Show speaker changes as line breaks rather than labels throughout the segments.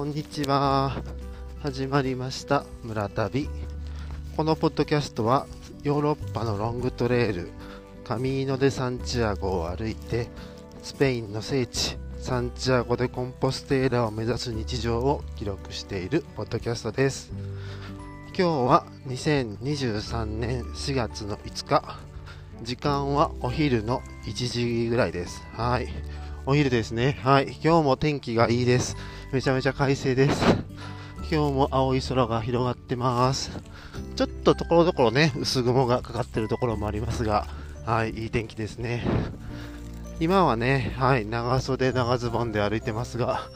こんにちは。始まりました。村旅。このポッドキャストはヨーロッパのロングトレイルカミーノ・デ・サンチアゴを歩いてスペインの聖地サンチアゴ・でコンポステーラを目指す日常を記録しているポッドキャストです。今日は2023年4月の5日時間はお昼の1時ぐらいです。はい。お昼ですね。はい。今日も天気がいいです。めちゃめちゃ快晴です今日も青い空が広がってますちょっとところどころね薄雲がかかってるところもありますがはいいい天気ですね今はね、はい、長袖、長ズボンで歩いてますが、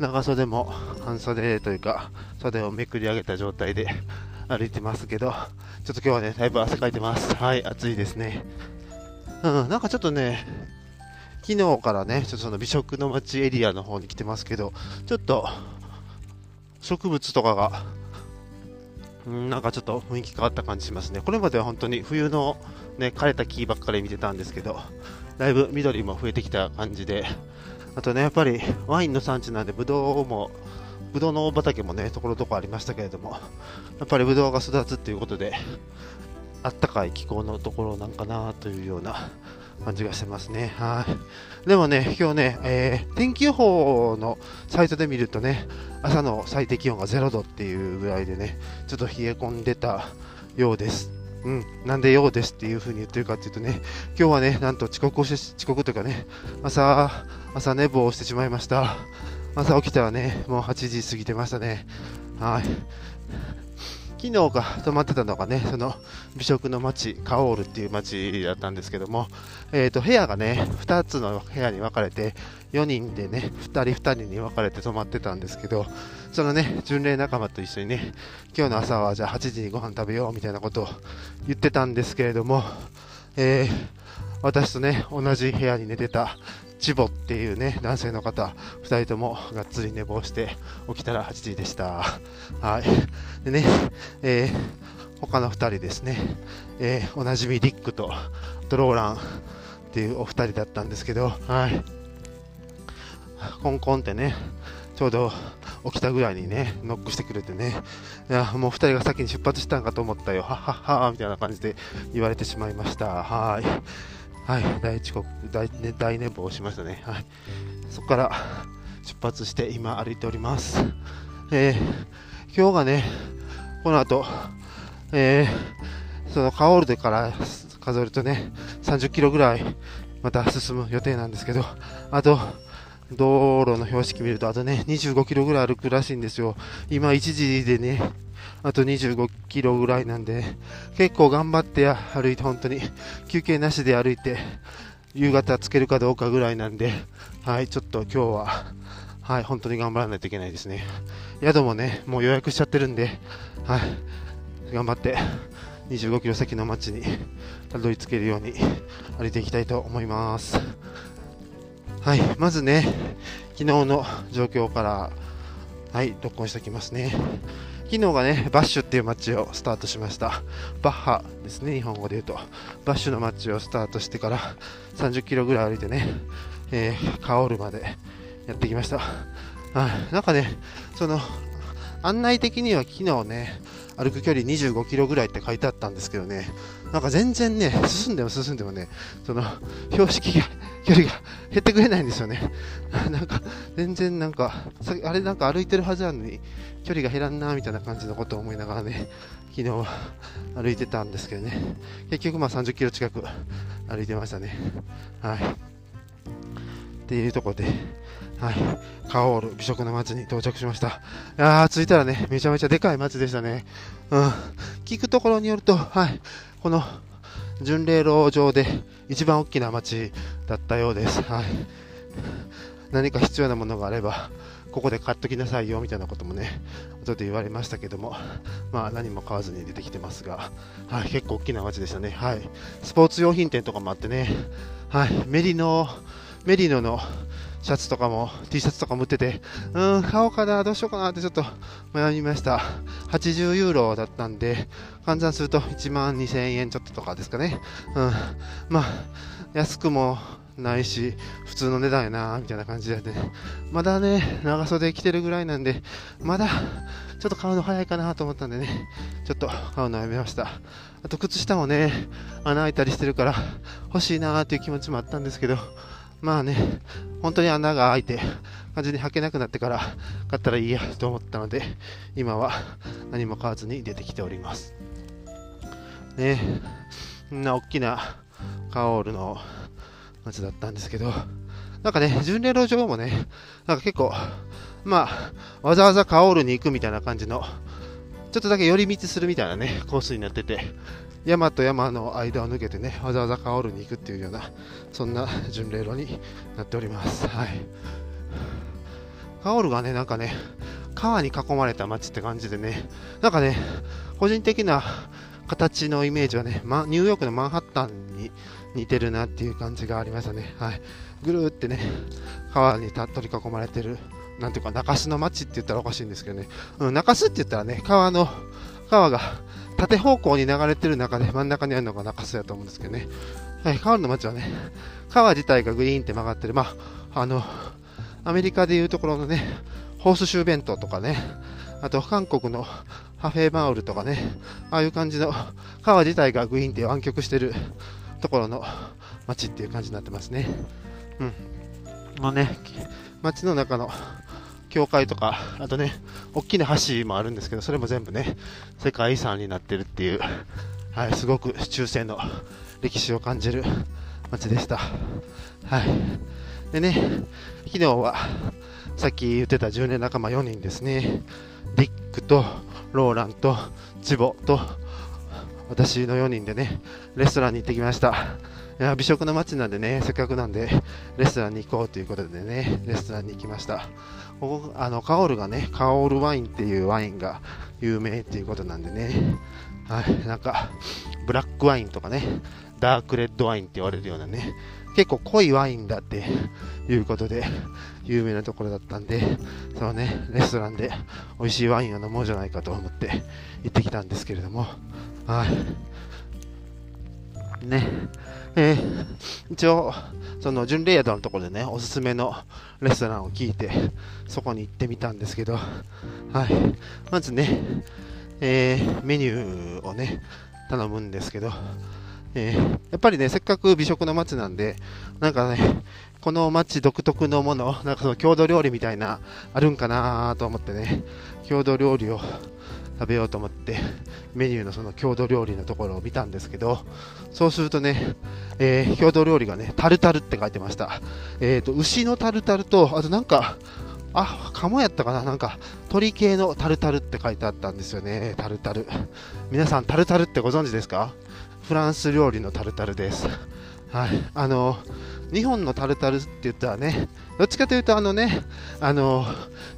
長袖も半袖というか、袖をめくり上げた状態で歩いてますけど、ちょっと今日はね、だいぶ汗かいてます。はい、暑いですね。うん、なんかちょっとね、昨日からね、ちょっとその美食の街エリアの方に来てますけど、ちょっと植物とかが、ん、なんかちょっと雰囲気変わった感じしますね。これまでは本当に冬のね、枯れた木ばっかり見てたんですけど、だいぶ緑も増えてきた感じで、あとね、やっぱりワインの産地なんで、ブドウも、ブドウの畑もね、ところどころありましたけれども、やっぱりブドウが育つっていうことで、あったかい気候のところなんかなというような感じがしてますね。はい。でもね、今日ね、えー、天気予報のサイトで見るとね、朝の最低気温が0度っていうぐらいでね、ちょっと冷え込んでたようです。うん、なんでようですっていう風に言ってるかっていうとね、今日はね、なんと遅刻をして、遅刻というかね、朝、朝寝坊をしてしまいました。朝起きたらね、もう8時過ぎてましたね。はい。昨日が泊まってたのがね、その美食の街、カオールっていう街だったんですけども、え、ー、と、部屋がね、2つの部屋に分かれて、4人でね、2人2人に分かれて泊まってたんですけど、そのね、巡礼仲間と一緒にね、今日の朝はじゃあ8時にご飯食べようみたいなことを言ってたんですけれども、えー、私とね、同じ部屋に寝てたチボっていうね、男性の方、2人ともがっつり寝坊して起きたら8時でした。はい。でね、えー、他の2人ですね、えー、おなじみリックとドローランっていうお二人だったんですけど、はい。コンコンってね、ちょうど起きたぐらいにね、ノックしてくれてね、いや、もう2人が先に出発したんかと思ったよ、はっはっはみたいな感じで言われてしまいました。はい。はい、大遅刻大、ね、大寝坊しましたね。はい、そこから出発して今歩いております。えー、今日がね、この後、えー、そのカオールでから数えるとね、30キロぐらいまた進む予定なんですけど、あと、道路の標識見ると、あとね、25キロぐらい歩くらしいんですよ。今1時でね、あと25キロぐらいなんで、結構頑張って歩いて、本当に休憩なしで歩いて、夕方つけるかどうかぐらいなんで、はい、ちょっと今日は、はい、本当に頑張らないといけないですね。宿もね、もう予約しちゃってるんで、はい、頑張って25キロ先の町にたどり着けるように歩いていきたいと思います。はい、まずね、昨日の状況から、はい、録音しておきますね。昨日がね、バッシュっていうマッチをスタートしました。バッハですね、日本語で言うと。バッシュのマッチをスタートしてから30キロぐらい歩いてね、えー、カオルまでやってきました。はい、なんかね、その、案内的には昨日ね、歩く距離25キロぐらいって書いてあったんですけどね、なんか全然ね、進んでも進んでもね、その、標識が、距離が減ってくれないんですよね。なんか、全然なんか、あれなんか歩いてるはずなのに、距離が減らんな、みたいな感じのことを思いながらね、昨日は歩いてたんですけどね、結局まあ30キロ近く歩いてましたね。はい。っていうところで、はい、カオール美食の街に到着しました。いやー、着いたらね、めちゃめちゃでかい街でしたね。うん。聞くところによると、はい、この巡礼路上で一番大きな街だったようです。はい。何か必要なものがあれば、ここで買っときなさいよみたいなこともね、ちょっと言われましたけども、まあ何も買わずに出てきてますが、はい、結構大きな街でしたね。はい。スポーツ用品店とかもあってね、はい、メリノ、メリノのシャツとかも T シャツとかも売ってて、うん、買おうかな、どうしようかなってちょっと悩みました。80ユーロだったんで、換算すると1万2000円ちょっととかですかね。うん、まあ、安くもないし、普通の値段やなみたいな感じでね、まだね、長袖着てるぐらいなんで、まだちょっと買うの早いかなと思ったんでね、ちょっと買うのやめました。あと靴下もね、穴開いたりしてるから欲しいなーっていう気持ちもあったんですけど、まあね、本当に穴が開いて、完全に履けなくなってから買ったらいいやと思ったので、今は何も買わずに出てきております。ね、こんな大きなカオールの街だったんですけど、なんかね、巡礼路上もね、なんか結構、まあ、わざわざカオールに行くみたいな感じの、ちょっとだけ寄り道するみたいなね、コースになってて、山と山の間を抜けてね、わざわざカオールに行くっていうような、そんな巡礼路になっております。はい。カオールがね、なんかね、川に囲まれた街って感じでね、なんかね、個人的な形のイメージはね、ま、ニューヨークのマンハッタンに似てるなっていう感じがありましたね。はい。ぐるーってね、川に取り囲まれてる、なんていうか、中洲の街って言ったらおかしいんですけどね、うん、中洲って言ったらね、川の、川が縦方向に流れてる中で真ん中にあるのが中洲やと思うんですけどね、はい、川の街はね、川自体がグリーンって曲がってる、まあ、あの、アメリカでいうところのね、ホースシュー弁当とかね、あと韓国のハフェマウルとかね、ああいう感じの川自体がグイーンって湾曲してるところの街っていう感じになってますね。うん。まあね、街の中の教会とか、あとね、大きな橋もあるんですけど、それも全部ね、世界遺産になってるっていう、はい、すごく中世の歴史を感じる街でした。はい。でね、昨日は、さっき言ってた10年仲間4人ですね、ディックとローランとチボと私の4人でね、レストランに行ってきました。いや美食の街なんでね、せっかくなんで、レストランに行こうということでね、レストランに行きました。ここ、あの、カオルがね、カオルワインっていうワインが有名っていうことなんでね、はい、なんか、ブラックワインとかね、ダークレッドワインって言われるようなね、結構濃いワインだっていうことで、有名なところだったんで、そのね、レストランで美味しいワインを飲もうじゃないかと思って行ってきたんですけれども、はい。ね。えー、一応、その巡礼宿のところでね、おすすめのレストランを聞いて、そこに行ってみたんですけど、はい。まずね、えー、メニューをね、頼むんですけど、えー、やっぱりね、せっかく美食の街なんで、なんかね、この街独特のもの、なんかその郷土料理みたいな、あるんかなと思ってね、郷土料理を食べようと思ってメニューのその郷土料理のところを見たんですけどそうするとね、えー、郷土料理がねタルタルって書いてました、えーと、牛のタルタルとあとなんかあ、鴨やったかな？なんか、鳥系のタルタルって書いてあったんですよね。タルタル。皆さん、タルタルってご存知ですか？フランス料理のタルタルです。はい。あの、日本のタルタルって言ったらね、どっちかというとあのね、あの、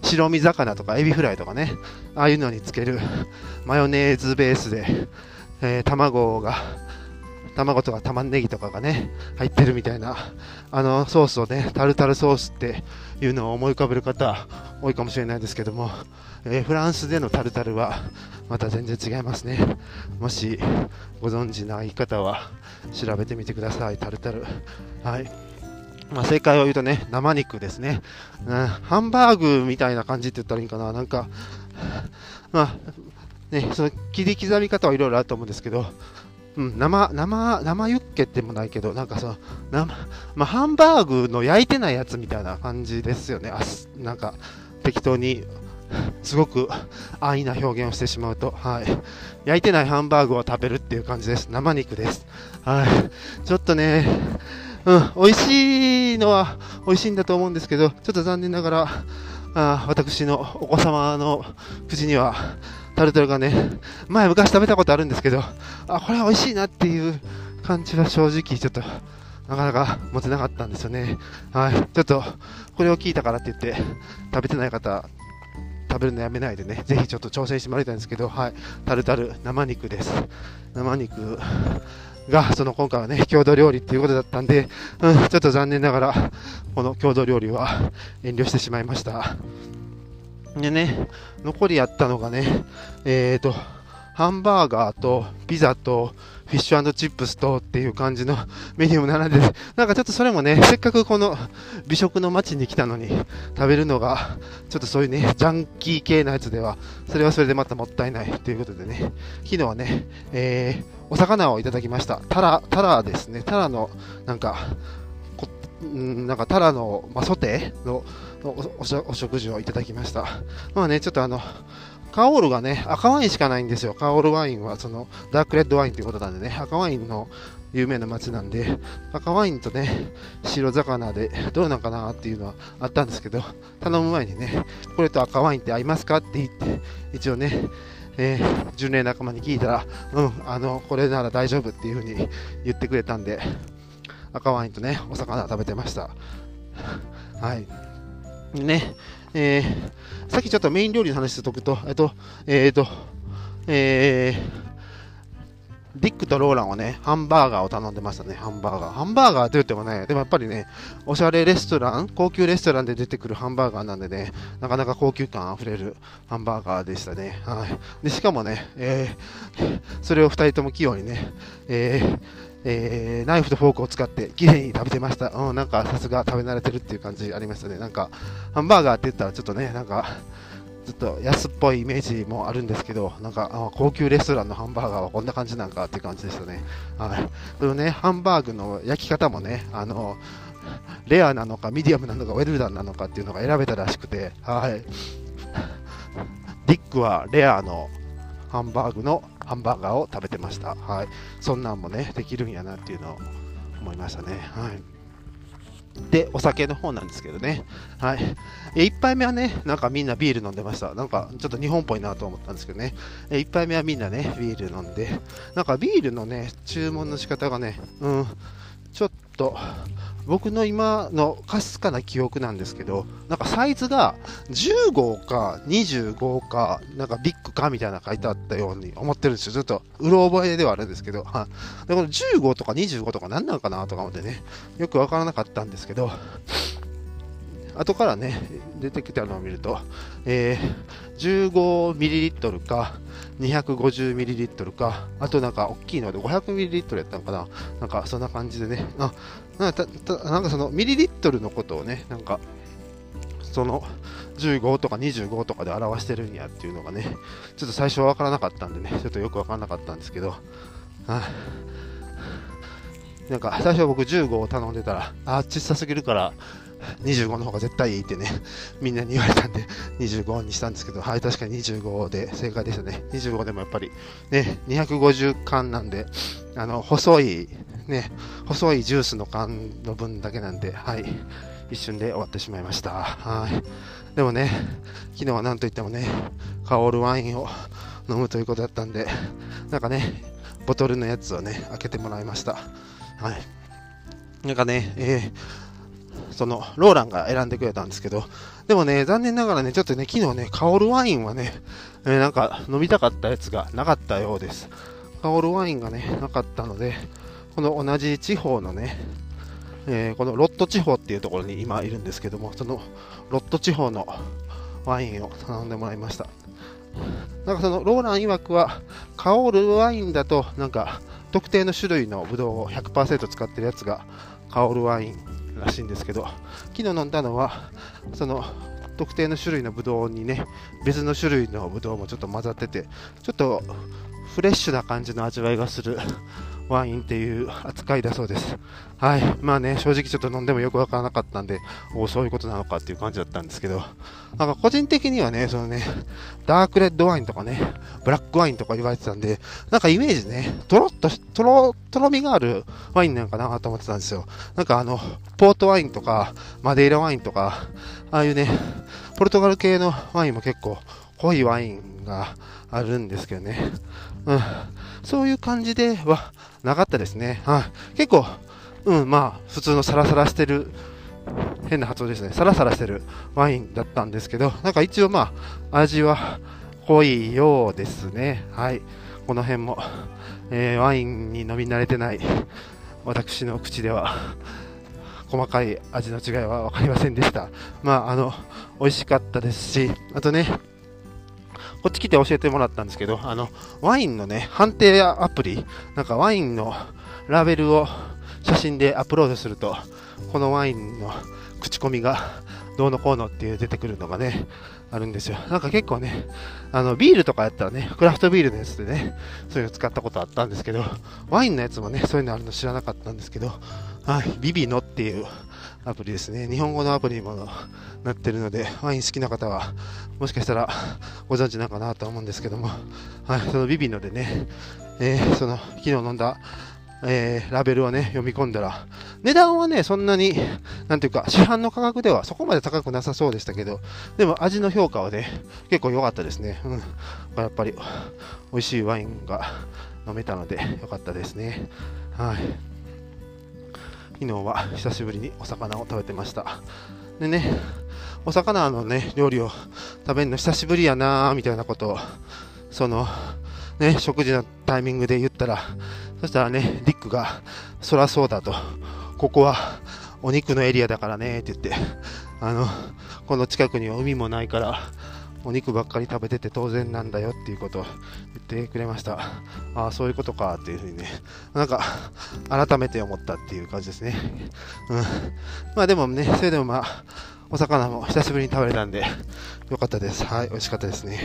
白身魚とかエビフライとかね、ああいうのにつけるマヨネーズベースで、えー、卵が、卵とか玉ねぎとかがね、入ってるみたいな、あのソースをね、タルタルソースっていうのを思い浮かべる方多いかもしれないですけども、えー、フランスでのタルタルはまた全然違いますね。もしご存知ない方は調べてみてください、タルタル。はい。まあ、正解を言うとね、生肉ですね、うん。ハンバーグみたいな感じって言ったらいいかな。なんか、まあ、ね、その切り刻み方はいろいろあると思うんですけど、うん、生、生、生ユッケってもないけど、なんかさ、生、まあ、ハンバーグの焼いてないやつみたいな感じですよね。あなんか、適当に、すごく安易な表現をしてしまうと、はい。焼いてないハンバーグを食べるっていう感じです。生肉です。はい。ちょっとね、うん、美味しいのは美味しいんだと思うんですけど、ちょっと残念ながら、あ私のお子様の口には、タルタルがね、前昔食べたことあるんですけど、あ、これは美味しいなっていう感じは正直ちょっと、なかなか持てなかったんですよね。はい。ちょっと、これを聞いたからって言って、食べてない方、食べるのやめないでね、ぜひちょっと挑戦してもらいたいんですけど、はい。タルタル、生肉です。生肉が、その今回はね、郷土料理っていうことだったんで、うん、ちょっと残念ながら、この郷土料理は遠慮してしまいました。でね、残りやったのがね、えーと、ハンバーガーとピザとフィッシュチップスとっていう感じのメニューも並んで、なんかちょっとそれもね、せっかくこの美食の街に来たのに食べるのが、ちょっとそういうね、ジャンキー系なやつでは、それはそれでまたもったいないということでね、昨日はね、えー、お魚をいただきました。タラ、タラですね。タラの、なんか、んなんかタラの、まあ、ソテーのお食事をいただきました。まあね、ちょっとあの、カオールがね、赤ワインしかないんですよ。カオールワインは、その、ダークレッドワインということなんでね、赤ワインの有名な街なんで、赤ワインとね、白魚でどうなんかなっていうのはあったんですけど、頼む前にね、これと赤ワインって合いますかって言って、一応ね、えー、10年仲間に聞いたら、うん、あの、これなら大丈夫っていうふうに言ってくれたんで、赤ワインとね、お魚食べてました。はい。ね、えー、さっきちょっとメイン料理の話しておくと、えっと、えー、っと、えー、ディックとローランはね、ハンバーガーを頼んでましたね、ハンバーガー。ハンバーガーと言ってもね、でもやっぱりね、おしゃれレストラン、高級レストランで出てくるハンバーガーなんでね、なかなか高級感あふれるハンバーガーでしたね。はい。で、しかもね、えー、それを2人とも器用にね、えー、えー、ナイフとフォークを使って綺麗に食べてました。うん、なんかさすが食べ慣れてるっていう感じありましたね。なんか、ハンバーガーって言ったらちょっとね、なんか、ちょっと安っぽいイメージもあるんですけど、なんか高級レストランのハンバーガーはこんな感じなんかっていう感じでしたね。はい。そのね、ハンバーグの焼き方もね、あの、レアなのかミディアムなのかウェルダンなのかっていうのが選べたらしくて、はい。ディックはレアのハンバーグのハンバーガーを食べてました。はい。そんなんもね、できるんやなっていうのを思いましたね。はい。で、お酒の方なんですけどね。はい。1杯目はね、なんかみんなビール飲んでました。なんかちょっと日本っぽいなと思ったんですけどね。1杯目はみんなね、ビール飲んで、なんかビールのね、注文の仕方がね、うん、ちょっと、僕の今のかすかな記憶なんですけど、なんかサイズが10号か25号か、なんかビッグかみたいな書いてあったように思ってるんですよ。ちょっとうろ覚えではあるんですけど、で、この10号とか25とか何なのかなとか思ってね、よくわからなかったんですけど、後からね、出てきたのを見ると、えー、15ml か 250ml か、あとなんか大きいので 500ml やったのかな、なんかそんな感じでね、あなんかなんかそのミリリットルのことをね、なんかその15とか25とかで表してるんやっていうのがね、ちょっと最初は分からなかったんでね、ちょっとよく分からなかったんですけど、あなんか最初は僕15を頼んでたら、あ、小さすぎるから25の方が絶対いいってね、みんなに言われたんで、25にしたんですけど、はい、確かに25で正解でしたね。25でもやっぱり、ね、250缶なんで、あの、細い、ね、細いジュースの缶の分だけなんで、はい、一瞬で終わってしまいました。はい。でもね、昨日は何といってもね、香るワインを飲むということだったんで、なんかね、ボトルのやつをね、開けてもらいました。はい。なんかね、えーその、ローランが選んでくれたんですけど、でもね、残念ながらね、ちょっとね、昨日ね、香るワインはね、えー、なんか飲みたかったやつがなかったようです。香るワインがね、なかったので、この同じ地方のね、えー、このロット地方っていうところに今いるんですけども、そのロット地方のワインを頼んでもらいました。なんかそのローラン曰くは、香るワインだと、なんか特定の種類のブドウを100%使ってるやつが香るワインらしいんですけど昨日飲んだのはその特定の種類のブドウにね別の種類のブドウもちょっと混ざっててちょっとフレッシュな感じの味わいがするワインっていう扱いだそうです。はい。まあね、正直ちょっと飲んでもよくわからなかったんで、おそういうことなのかっていう感じだったんですけど、なんか個人的にはね、そのね、ダークレッドワインとかね、ブラックワインとか言われてたんで、なんかイメージね、とろっと、とろ、とろみがあるワインなんかなと思ってたんですよ。なんかあの、ポートワインとか、マデイラワインとか、ああいうね、ポルトガル系のワインも結構濃いワインがあるんですけどね。うん。そういう感じではなかったですね。はい。結構、うん、まあ、普通のサラサラしてる、変な発音ですね。サラサラしてるワインだったんですけど、なんか一応まあ、味は濃いようですね。はい。この辺も、えー、ワインに飲み慣れてない私の口では、細かい味の違いは分かりませんでした。まあ、あの、美味しかったですし、あとね、こっち来て教えてもらったんですけど、あの、ワインのね、判定アプリ、なんかワインのラベルを写真でアップロードすると、このワインの口コミがどうのこうのっていう出てくるのがね、あるんですよ。なんか結構ね、あの、ビールとかやったらね、クラフトビールのやつでね、そういうの使ったことあったんですけど、ワインのやつもね、そういうのあるの知らなかったんですけど、はい、ビビノっていうアプリですね。日本語のアプリにもなってるので、ワイン好きな方は、もしかしたらご存知なのかなと思うんですけども、はい、そのビビノでね、えー、その、昨日飲んだえー、ラベルをね、読み込んだら、値段はね、そんなに、なんていうか、市販の価格ではそこまで高くなさそうでしたけど、でも味の評価はね、結構良かったですね。うん。やっぱり、美味しいワインが飲めたので、良かったですね。はい。昨日は 久しぶりにお魚を食べてました。でね、お魚のね、料理を食べるの久しぶりやなーみたいなことを、その、ね、食事のタイミングで言ったら、そしたらね、ディックが、そらそうだと、ここはお肉のエリアだからねって言って、あの、この近くには海もないから、お肉ばっかり食べてて当然なんだよっていうことを言ってくれました。ああ、そういうことかっていうふうにね、なんか改めて思ったっていう感じですね。うん。まあでもね、それでもまあ、お魚も久しぶりに食べれたんで、よかったです。はい、美味しかったですね。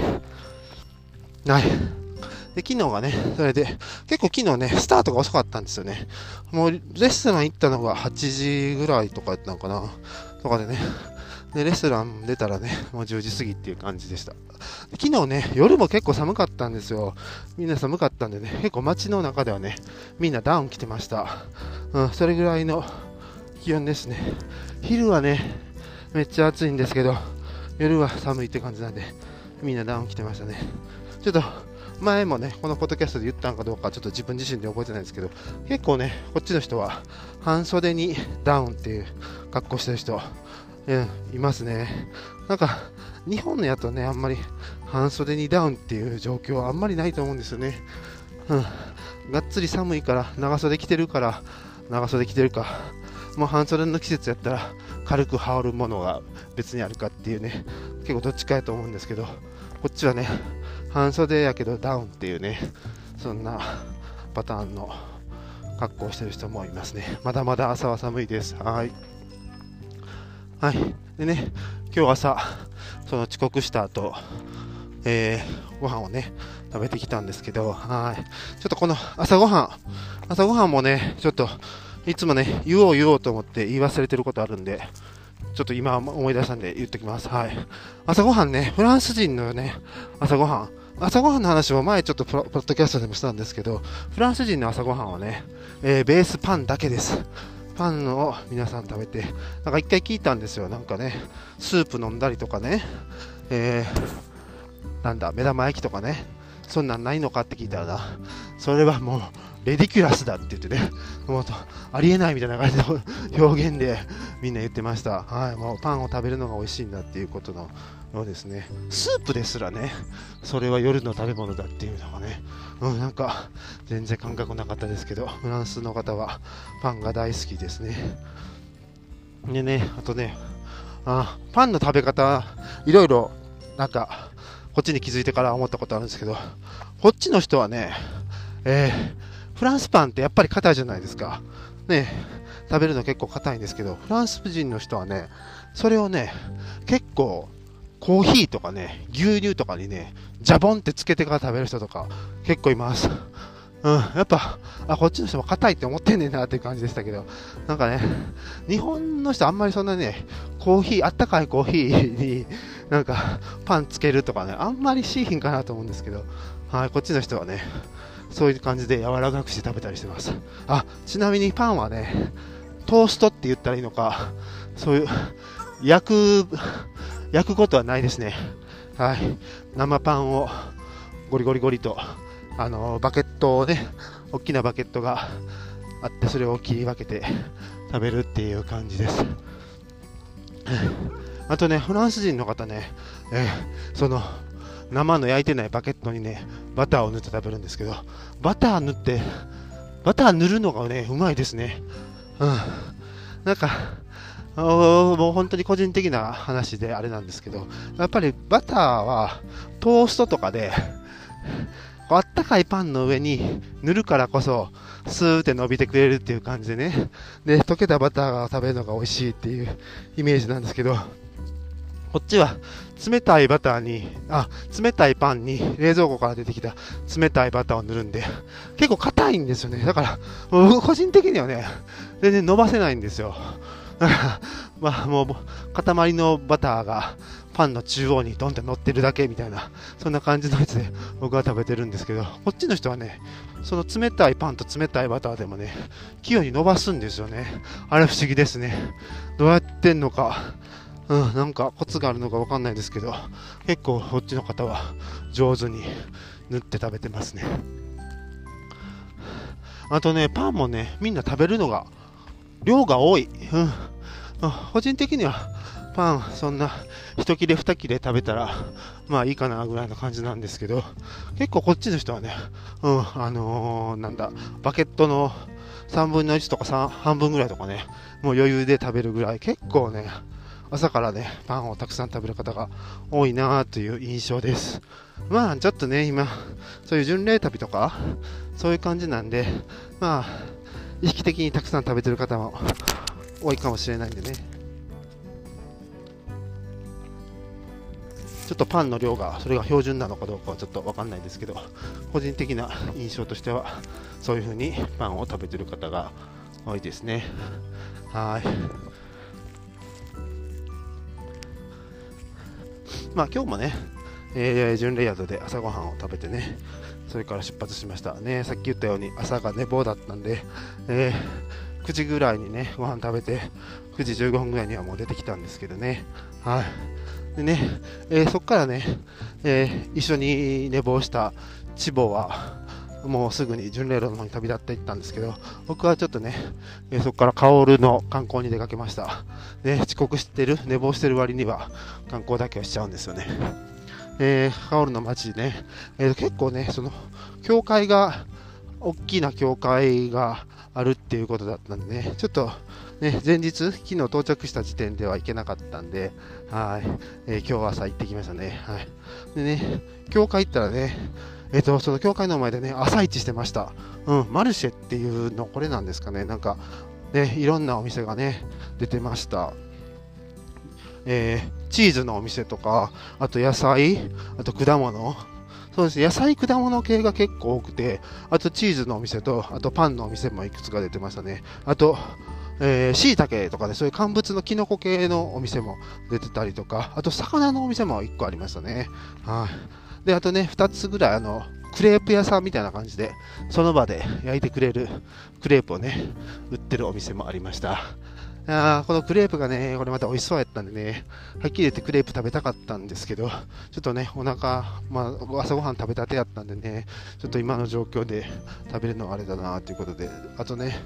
はい。で、昨日がね、それで、結構昨日ね、スタートが遅かったんですよね。もう、レストラン行ったのが8時ぐらいとかやったのかな。とかでね。で、レストラン出たらね、もう10時過ぎっていう感じでした。昨日ね、夜も結構寒かったんですよ。みんな寒かったんでね、結構街の中ではね、みんなダウン着てました。うん、それぐらいの気温ですね。昼はね、めっちゃ暑いんですけど、夜は寒いって感じなんで、みんなダウン着てましたね。ちょっと、前もね、このポッドキャストで言ったのかどうかちょっと自分自身で覚えてないですけど、結構ね、こっちの人は半袖にダウンっていう格好してる人、うん、いますね。なんか、日本のやとね、あんまり半袖にダウンっていう状況はあんまりないと思うんですよね。うん、がっつり寒いから、長袖着てるから、長袖着てるか、もう半袖の季節やったら軽く羽織るものが別にあるかっていうね、結構どっちかやと思うんですけど、こっちはね、半袖やけどダウンっていうね、そんなパターンの格好をしてる人もいますね。まだまだ朝は寒いです。はい。はい。でね、今日朝、その遅刻した後、えー、ご飯をね、食べてきたんですけど、はい。ちょっとこの朝ごはん、朝ごはんもね、ちょっと、いつもね、言おう言おうと思って言い忘れてることあるんで、ちょっと今思い出したんで言ってきます。はい。朝ごはんね、フランス人のね、朝ごはん。朝ごはんの話も前ちょっとポッドキャストでもしたんですけど、フランス人の朝ごはんはね、えー、ベースパンだけです。パンを皆さん食べて、なんか一回聞いたんですよ。なんかね、スープ飲んだりとかね、えー、なんだ、目玉焼きとかね、そんなんないのかって聞いたらな、それはもう、レディキュラスだって言ってね、もうありえないみたいな感じの 表現でみんな言ってました。はい、もうパンを食べるのが美味しいんだっていうことのようですね。スープですらね、それは夜の食べ物だっていうのがね、うん、なんか全然感覚なかったですけど、フランスの方はパンが大好きですね。でね、あとね、あパンの食べ方、いろいろなんか、こっちに気づいてから思ったことあるんですけど、こっちの人はね、えーフランスパンってやっぱり硬いじゃないですか。ね、食べるの結構硬いんですけど、フランス人の人はね、それをね、結構、コーヒーとかね、牛乳とかにね、ジャボンってつけてから食べる人とか結構います。うん、やっぱ、あ、こっちの人も硬いって思ってんねんなっていう感じでしたけど、なんかね、日本の人あんまりそんなね、コーヒー、あったかいコーヒーになんかパンつけるとかね、あんまりしいひんかなと思うんですけど、はい、こっちの人はね、そういう感じで柔らかくして食べたりしてます。あ、ちなみにパンはね、トーストって言ったらいいのか、そういう、焼く、焼くことはないですね。はい。生パンをゴリゴリゴリと、あの、バケットをね、大きなバケットがあって、それを切り分けて食べるっていう感じです。あとね、フランス人の方ね、えー、その、生の焼いてないバケットにね、バターを塗って食べるんですけど、バター塗って、バター塗るのがね、うまいですね。うん。なんか、もう本当に個人的な話であれなんですけど、やっぱりバターはトーストとかで、あったかいパンの上に塗るからこそ、スーって伸びてくれるっていう感じでね。で、溶けたバターが食べるのが美味しいっていうイメージなんですけど、こっちは冷たいバターに、あ、冷たいパンに冷蔵庫から出てきた冷たいバターを塗るんで、結構硬いんですよね。だから、個人的にはね、全然伸ばせないんですよ。だから、まあもう、塊のバターがパンの中央にドンって乗ってるだけみたいな、そんな感じのやつで僕は食べてるんですけど、こっちの人はね、その冷たいパンと冷たいバターでもね、器用に伸ばすんですよね。あれ不思議ですね。どうやってんのか。うん、なんかコツがあるのかわかんないですけど、結構こっちの方は上手に塗って食べてますね。あとね、パンもね、みんな食べるのが、量が多い。うん。個人的には、パン、そんな、一切れ二切れ食べたら、まあいいかなぐらいの感じなんですけど、結構こっちの人はね、うん、あのー、なんだ、バケットの3分の1とか半分ぐらいとかね、もう余裕で食べるぐらい、結構ね、朝からね、パンをたくさん食べる方が多いなという印象です。まあ、ちょっとね、今、そういう巡礼旅とか、そういう感じなんで、まあ、意識的にたくさん食べてる方も多いかもしれないんでね。ちょっとパンの量が、それが標準なのかどうかはちょっとわかんないですけど、個人的な印象としては、そういう風にパンを食べてる方が多いですね。はい。まあ今日もね、えー、準レイヤードで朝ごはんを食べてね、それから出発しましたね。さっき言ったように朝が寝坊だったんで、えー、9時ぐらいにね、ご飯食べて、9時15分ぐらいにはもう出てきたんですけどね。はい。でね、えー、そこからね、えー、一緒に寝坊した千母は、もうすぐに巡礼路の方に旅立っていったんですけど、僕はちょっとね、えー、そこからカオルの観光に出かけました。ね、遅刻してる、寝坊してる割には観光だけをしちゃうんですよね。えー、カオルの街ね、えー、結構ね、その、教会が、大きな教会があるっていうことだったんでね、ちょっと、ね、前日、昨日到着した時点では行けなかったんで、はい、えー、今日朝行ってきましたね。はい。でね、教会行ったらね、えっ、ー、と、その教会の前でね、朝市してました。うん、マルシェっていうの、これなんですかね。なんか、ね、いろんなお店がね、出てました。えー、チーズのお店とか、あと野菜、あと果物。そうです野菜、果物系が結構多くて、あとチーズのお店と、あとパンのお店もいくつか出てましたね。あと、えー、椎茸とかで、そういう乾物のキノコ系のお店も出てたりとか、あと魚のお店も1個ありましたね。はい。で、あとね、2つぐらい、あの、クレープ屋さんみたいな感じで、その場で焼いてくれるクレープをね、売ってるお店もありました。あこのクレープがね、これまた美味しそうやったんでね、はっきり言ってクレープ食べたかったんですけど、ちょっとね、お腹、まあ、朝ごはん食べたてやったんでね、ちょっと今の状況で食べるのはあれだなということで、あとね、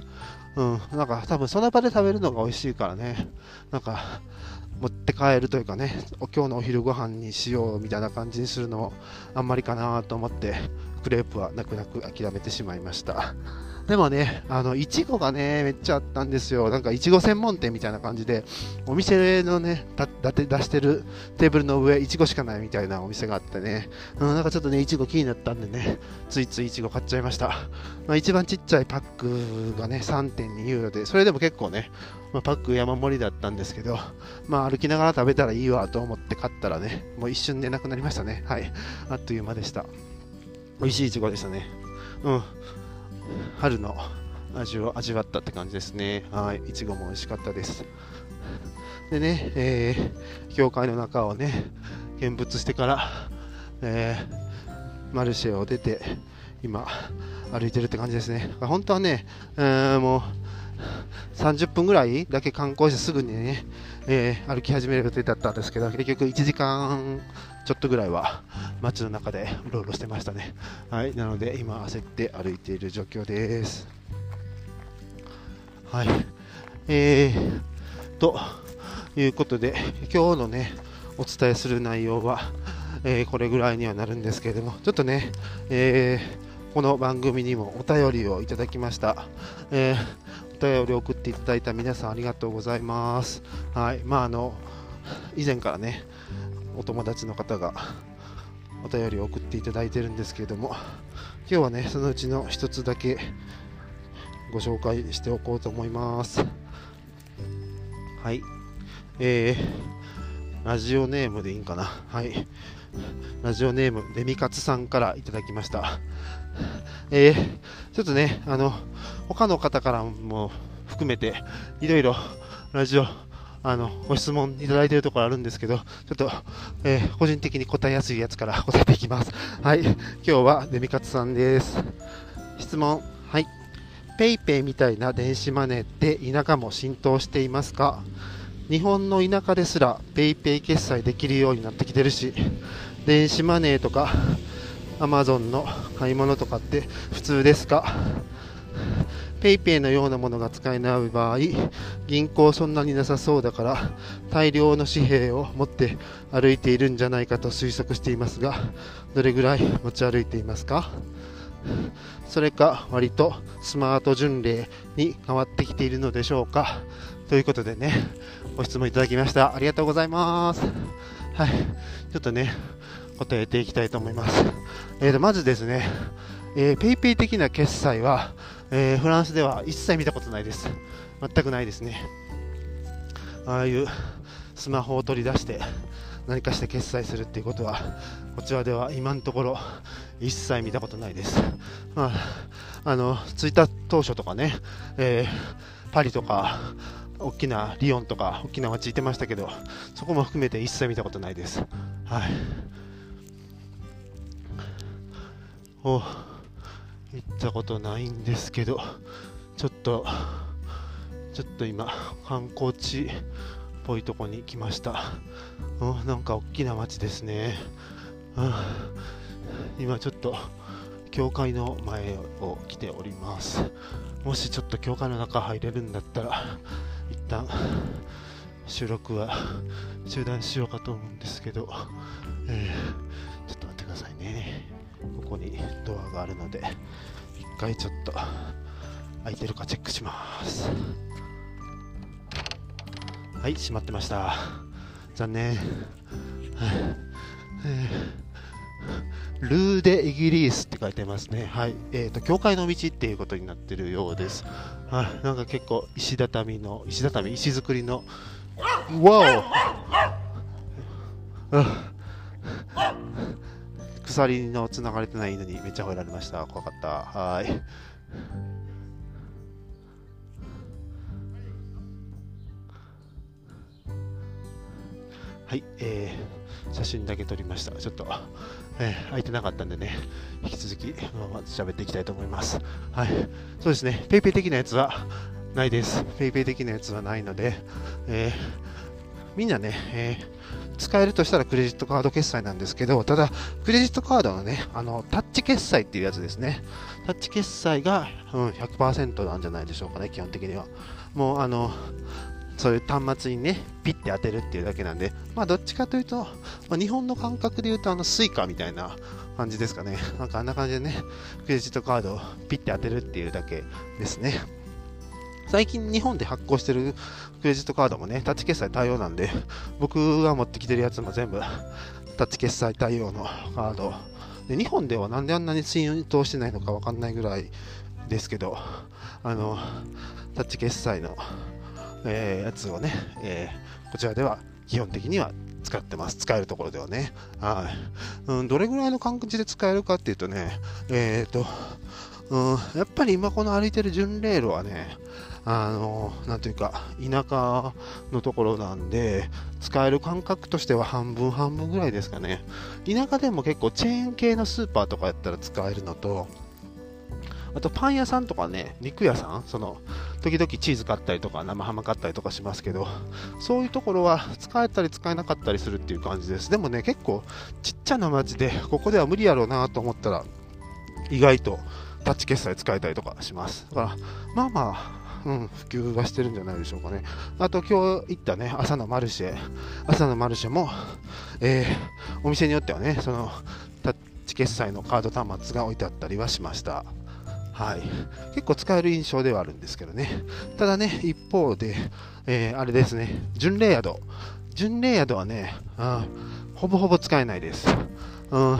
うん、なんか多分その場で食べるのが美味しいからね、なんか、持って帰るというかね、今日のお昼ご飯にしようみたいな感じにするのもあんまりかなと思って、クレープは泣く泣く諦めてしまいました。でもね、あの、いちごがね、めっちゃあったんですよ。なんか、いちご専門店みたいな感じで、お店のね、だって出してるテーブルの上、いちごしかないみたいなお店があってね、うん、なんかちょっとね、いちご気になったんでね、ついついいちご買っちゃいました。まあ、一番ちっちゃいパックがね、3.2ユーロで、それでも結構ね、まあ、パック山盛りだったんですけど、まあ、歩きながら食べたらいいわと思って買ったらね、もう一瞬でなくなりましたね。はい。あっという間でした。美味しいいちごでしたね。うん。春の味を味わったって感じですね。はい。いちごも美味しかったです。でね、えー、教会の中をね、見物してから、えー、マルシェを出て、今、歩いてるって感じですね。本当はね、えー、もう、30分ぐらいだけ観光してすぐにね、えー、歩き始める予定だったんですけど、結局1時間ちょっとぐらいは街の中でうろうろしてましたね。はい、なので今焦って歩いている状況です。はい、えー、ということで、今日のね、お伝えする内容は、えー、これぐらいにはなるんですけれども、ちょっとね、えー、この番組にもお便りをいただきました。えー便り送っていただいた皆さんありがとうございますはいまああの以前からねお友達の方がお便りを送っていただいてるんですけれども今日はねそのうちの一つだけご紹介しておこうと思います。はい。えー、ラジオネームでいいんかな。はい。ラジオネームデミカツさんからいただきました。えー、ちょっとねあの他の方からも含めていろいろラジオあのご質問いただいているところあるんですけど、ちょっと、えー、個人的に答えやすいやつから 答えていきます。はい、今日はデミカツさんです。質問、はい。PayPay みたいな電子マネーって田舎も浸透していますか？日本の田舎ですら PayPay 決済できるようになってきてるし、電子マネーとか Amazon の買い物とかって普通ですか？PayPay のようなものが使えない場合、銀行そんなになさそうだから、大量の紙幣を持って歩いているんじゃないかと推測していますが、どれぐらい持ち歩いていますか？それか、割とスマート巡礼に変わってきているのでしょうか？ということでね、ご質問いただきました。ありがとうございます。はい。ちょっとね、答えていきたいと思います。えー、とまずですね、えー、PayPay 的な決済は、えー、フランスでは一切見たことないです。全くないですね。ああいうスマホを取り出して何かして決済するっていうことはこちらでは今のところ一切見たことないです。まあ、あの着いた当初とかね、えー、パリとか大きなリヨンとか大きな街行ってましたけどそこも含めて一切見たことないです。はい。お行ったことないんですけどちょっとちょっと今観光地っぽいとこに来ました。うんなんか大きな街ですね、うん、今ちょっと教会の前を来ております。もしちょっと教会の中入れるんだったら一旦収録は中断しようかと思うんですけど、えー、ちょっと待ってくださいね。ここにドアがあるので一回ちょっと開いてるかチェックしますはい閉まってました残念、ルーデ・イギリスって書いてますね。はい。えっ、ー、と、教会の道っていうことになってるようです。はい。なんか結構、石畳の、石畳、石造りの、わお鎖のつながれてない犬にめっちゃ吠えられました。怖かった。はい。はい、えー、写真だけ撮りました。ちょっと、えー、空いてなかったんでね、引き続き、まあ、喋っていきたいと思います。はい、そうですね、PayPay 的なやつはないです。PayPay 的なやつはないので、えー、みんなね、えー使えるとしたらクレジットカード決済なんですけど、ただ、クレジットカードのね、あの、タッチ決済っていうやつですね。タッチ決済が、うん、100%なんじゃないでしょうかね、基本的には。もう、あの、そういう端末にね、ピッて当てるっていうだけなんで、まあ、どっちかというと、まあ、日本の感覚で言うと、あの、 Suica みたいな感じですかね。なんかあんな感じでね、クレジットカードをピッて当てるっていうだけですね。最近日本で発行してるクレジットカードもね、タッチ決済対応なんで、僕が持ってきてるやつも全部タッチ決済対応のカード。で日本ではなんであんなに浸透してないのかわかんないぐらいですけど、あの、タッチ決済の、えー、やつをね、えー、こちらでは基本的には使ってます。使えるところではね。はい。うん、どれぐらいの感じで使えるかっていうとね、えっ、ー、と、うん、やっぱり今この歩いてる巡礼路はね、あの、なんというか、田舎のところなんで、使える感覚としては半分半分ぐらいですかね。田舎でも結構チェーン系のスーパーとかやったら使えるのと、あとパン屋さんとかね、肉屋さん、その、時々チーズ買ったりとか生ハム買ったりとかしますけど、そういうところは使えたり使えなかったりするっていう感じです。でもね、結構ちっちゃな街で、ここでは無理やろうなと思ったら、意外とタッチ決済使えたりとかします。だから、まあまあ、うん、普及はしてるんじゃないでしょうかね。あと今日行ったね、朝のマルシェ、朝のマルシェも、えー、お店によってはね、そのタッチ決済のカード端末が置いてあったりはしました。はい、結構使える印象ではあるんですけどね。ただね、一方で、えー、あれですね、巡礼宿。巡礼宿はね、あほぼほぼ使えないです。うん、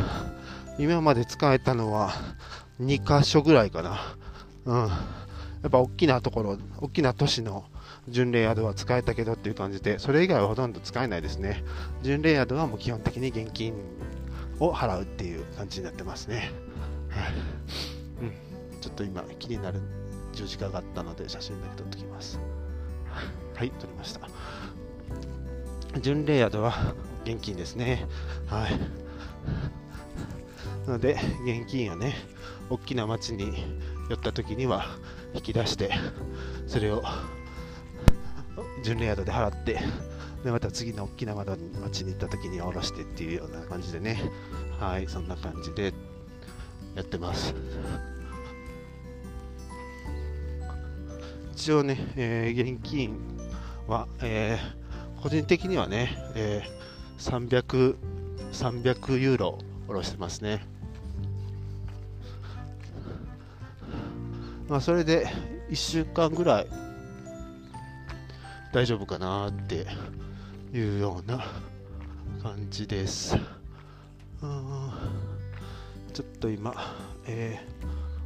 今まで使えたのは2箇所ぐらいかな。うん、やっぱ大きなところ、大きな都市の巡礼宿は使えたけどっていう感じで、それ以外はほとんど使えないですね。巡礼宿はもう基本的に現金を払うっていう感じになってますね。はい。うんちょっと今気になる十字架があったので写真だけ撮ってきますはい撮りました巡礼宿は現金ですねはいなので現金をね大きな町に寄った時には引き出してそれを巡礼宿で払ってでまた次の大きな町に行った時に下ろしてっていうような感じでねはいそんな感じでやってます一応ね、えー、現金は、えー、個人的にはね、えー、300, 300ユーロ下ろしてますね。まあ、それで1週間ぐらい大丈夫かなっていうような感じです。ちょっと今、え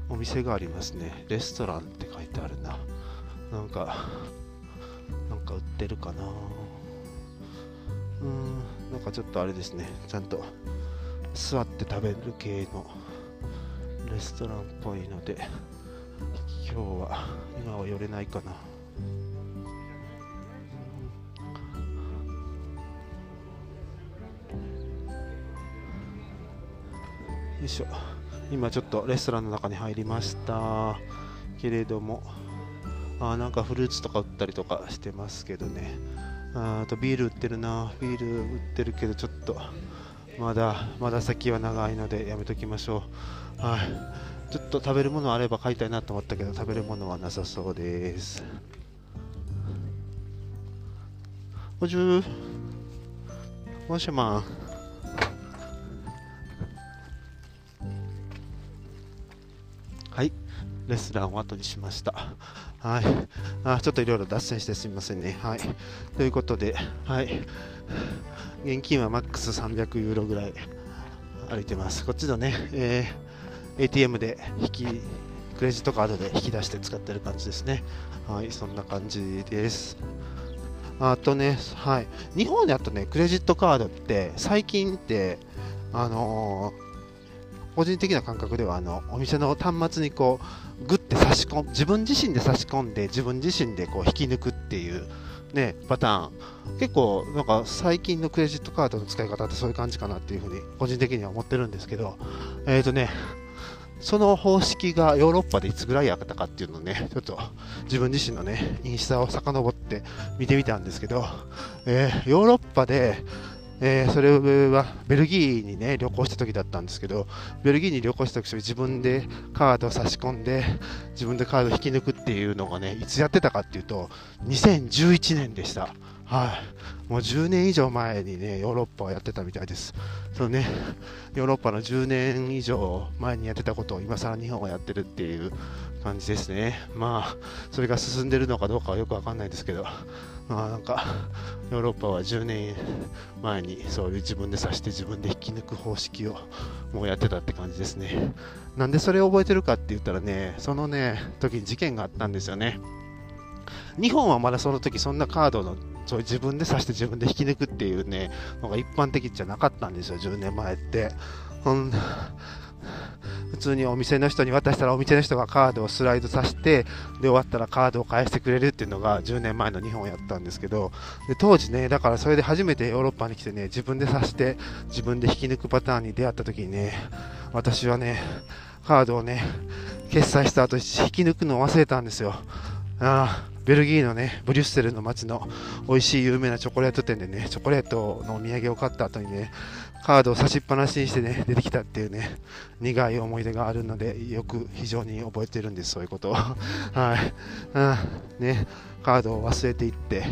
ー、お店がありますね。レストランって書いてあるな。なんかなんか売ってるかなうんなんかちょっとあれですねちゃんと座って食べる系のレストランっぽいので今日は今は寄れないかな。よいしょ。今ちょっとレストランの中に入りました。けれどもあなんかフルーツとか売ったりとかしてますけどね。あとビール売ってるな。ビール売ってるけどちょっとまだまだ先は長いのでやめときましょう。はい。ちょっと食べるものあれば買いたいなと思ったけど食べるものはなさそうですおじゅーもしまはいレストランを後にしましたはい。あちょっといろいろ脱線してすみませんね。はい。ということで、はい。現金はマックス300ユーロぐらい歩いてます。こっちのね、えー、ATM で引き、クレジットカードで引き出して使ってる感じですね。はい、そんな感じです。あとね、はい。日本だとね、クレジットカードって最近って、あのー個人的な感覚ではあのお店の端末にこうグッて差し込ん自分自身で差し込んで自分自身でこう引き抜くっていうねパターン結構なんか最近のクレジットカードの使い方ってそういう感じかなっていうふうに個人的には思ってるんですけどえっ、ー、とねその方式がヨーロッパでいつぐらいやったかっていうのをね、ちょっと自分自身のね、インスタを遡って見てみたんですけど、えー、ヨーロッパでえー、それはベルギーにね旅行した時だったんですけどベルギーに旅行した時自分でカードを差し込んで自分でカードを引き抜くっていうのがねいつやってたかっていうと2011年でした。はい。もう10年以上前にねヨーロッパはやってたみたいです。そのね。ヨーロッパの10年以上前にやってたことを今更日本はやってるっていう感じですね。まあそれが進んでるのかどうかはよくわかんないですけど。まあなんかヨーロッパは10年前にそういう自分で刺して自分で引き抜く方式をもうやってたって感じですね。なんでそれを覚えてるかって言ったらねそのね時に事件があったんですよね。日本はまだその時そんなカードのそう自分で刺して自分で引き抜くっていうねのが一般的じゃなかったんですよ10年前って。ほん普通にお店の人に渡したらお店の人がカードをスライドさせてで終わったらカードを返してくれるっていうのが10年前の日本やったんですけどで当時ねだからそれで初めてヨーロッパに来てね自分で刺して自分で引き抜くパターンに出会った時にね私はねカードをね決済した後引き抜くのを忘れたんですよ。ああ。ベルギーのね、ブリュッセルの街の美味しい有名なチョコレート店でね、チョコレートのお土産を買った後にね、カードを差しっぱなしにしてね、出てきたっていうね、苦い思い出があるので、よく非常に覚えてるんです、そういうことを。はい。うん、ね、カードを忘れていって、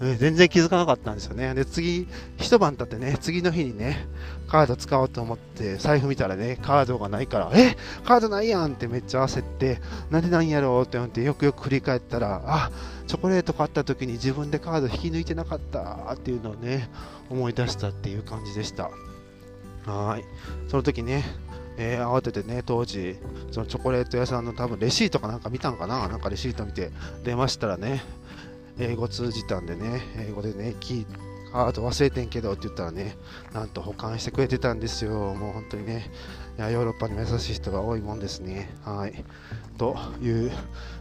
全然気づかなかったんですよね。で、次、一晩経ってね、次の日にね、カード使おうと思って財布見たらね、カードがないから、えカードないやんってめっちゃ焦って、なんでなんやろうって思ってよくよく振り返ったら、あ、チョコレート買った時に自分でカード引き抜いてなかったっていうのをね、思い出したっていう感じでした。はい。その時ね、えー、慌ててね、当時、そのチョコレート屋さんの多分レシートかなんか見たんかななんかレシート見て出ましたらね、英語通じたんでね、英語でね、聞カード忘れてんけどって言ったらね、なんと保管してくれてたんですよ。もう本当にね、いやヨーロッパにも優しい人が多いもんですね。はい。という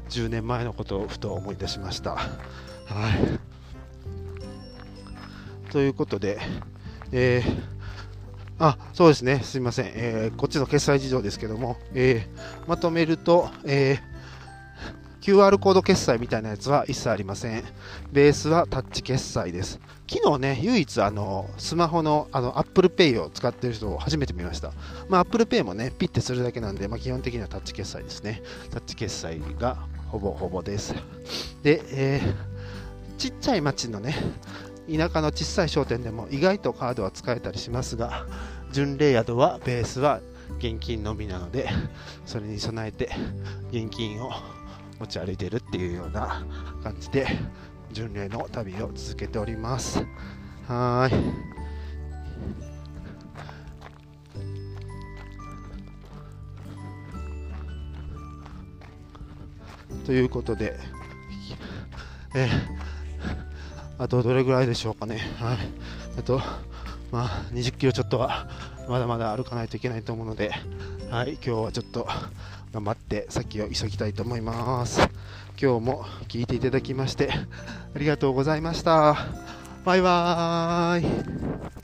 10年前のことをふと思い出しました。はい。ということで、えー、あ、そうですね、すみません、えー、こっちの決済事情ですけども、えー、まとめると、え QR コード決済みたいなやつは一切ありません。ベースはタッチ決済です。昨日ね、唯一あのスマホのあの Apple Pay を使ってる人を初めて見ました。まあ、Apple Pay もね、ピッてするだけなんで、まあ、基本的にはタッチ決済ですね。タッチ決済がほぼほぼです。で、えー、ちっちゃい町のね、田舎の小さい商店でも意外とカードは使えたりしますが、巡礼宿はベースは現金のみなので、それに備えて現金を持ち歩いてるっていうような感じで巡礼の旅を続けておりますはいということで、えあとどれぐらいでしょうかね。はい。あと、まあ、20キロちょっとはまだまだ歩かないといけないと思うので、はい、今日はちょっと頑張って先を急ぎたいと思います。今日も聞いていただきましてありがとうございました。バイバーイ。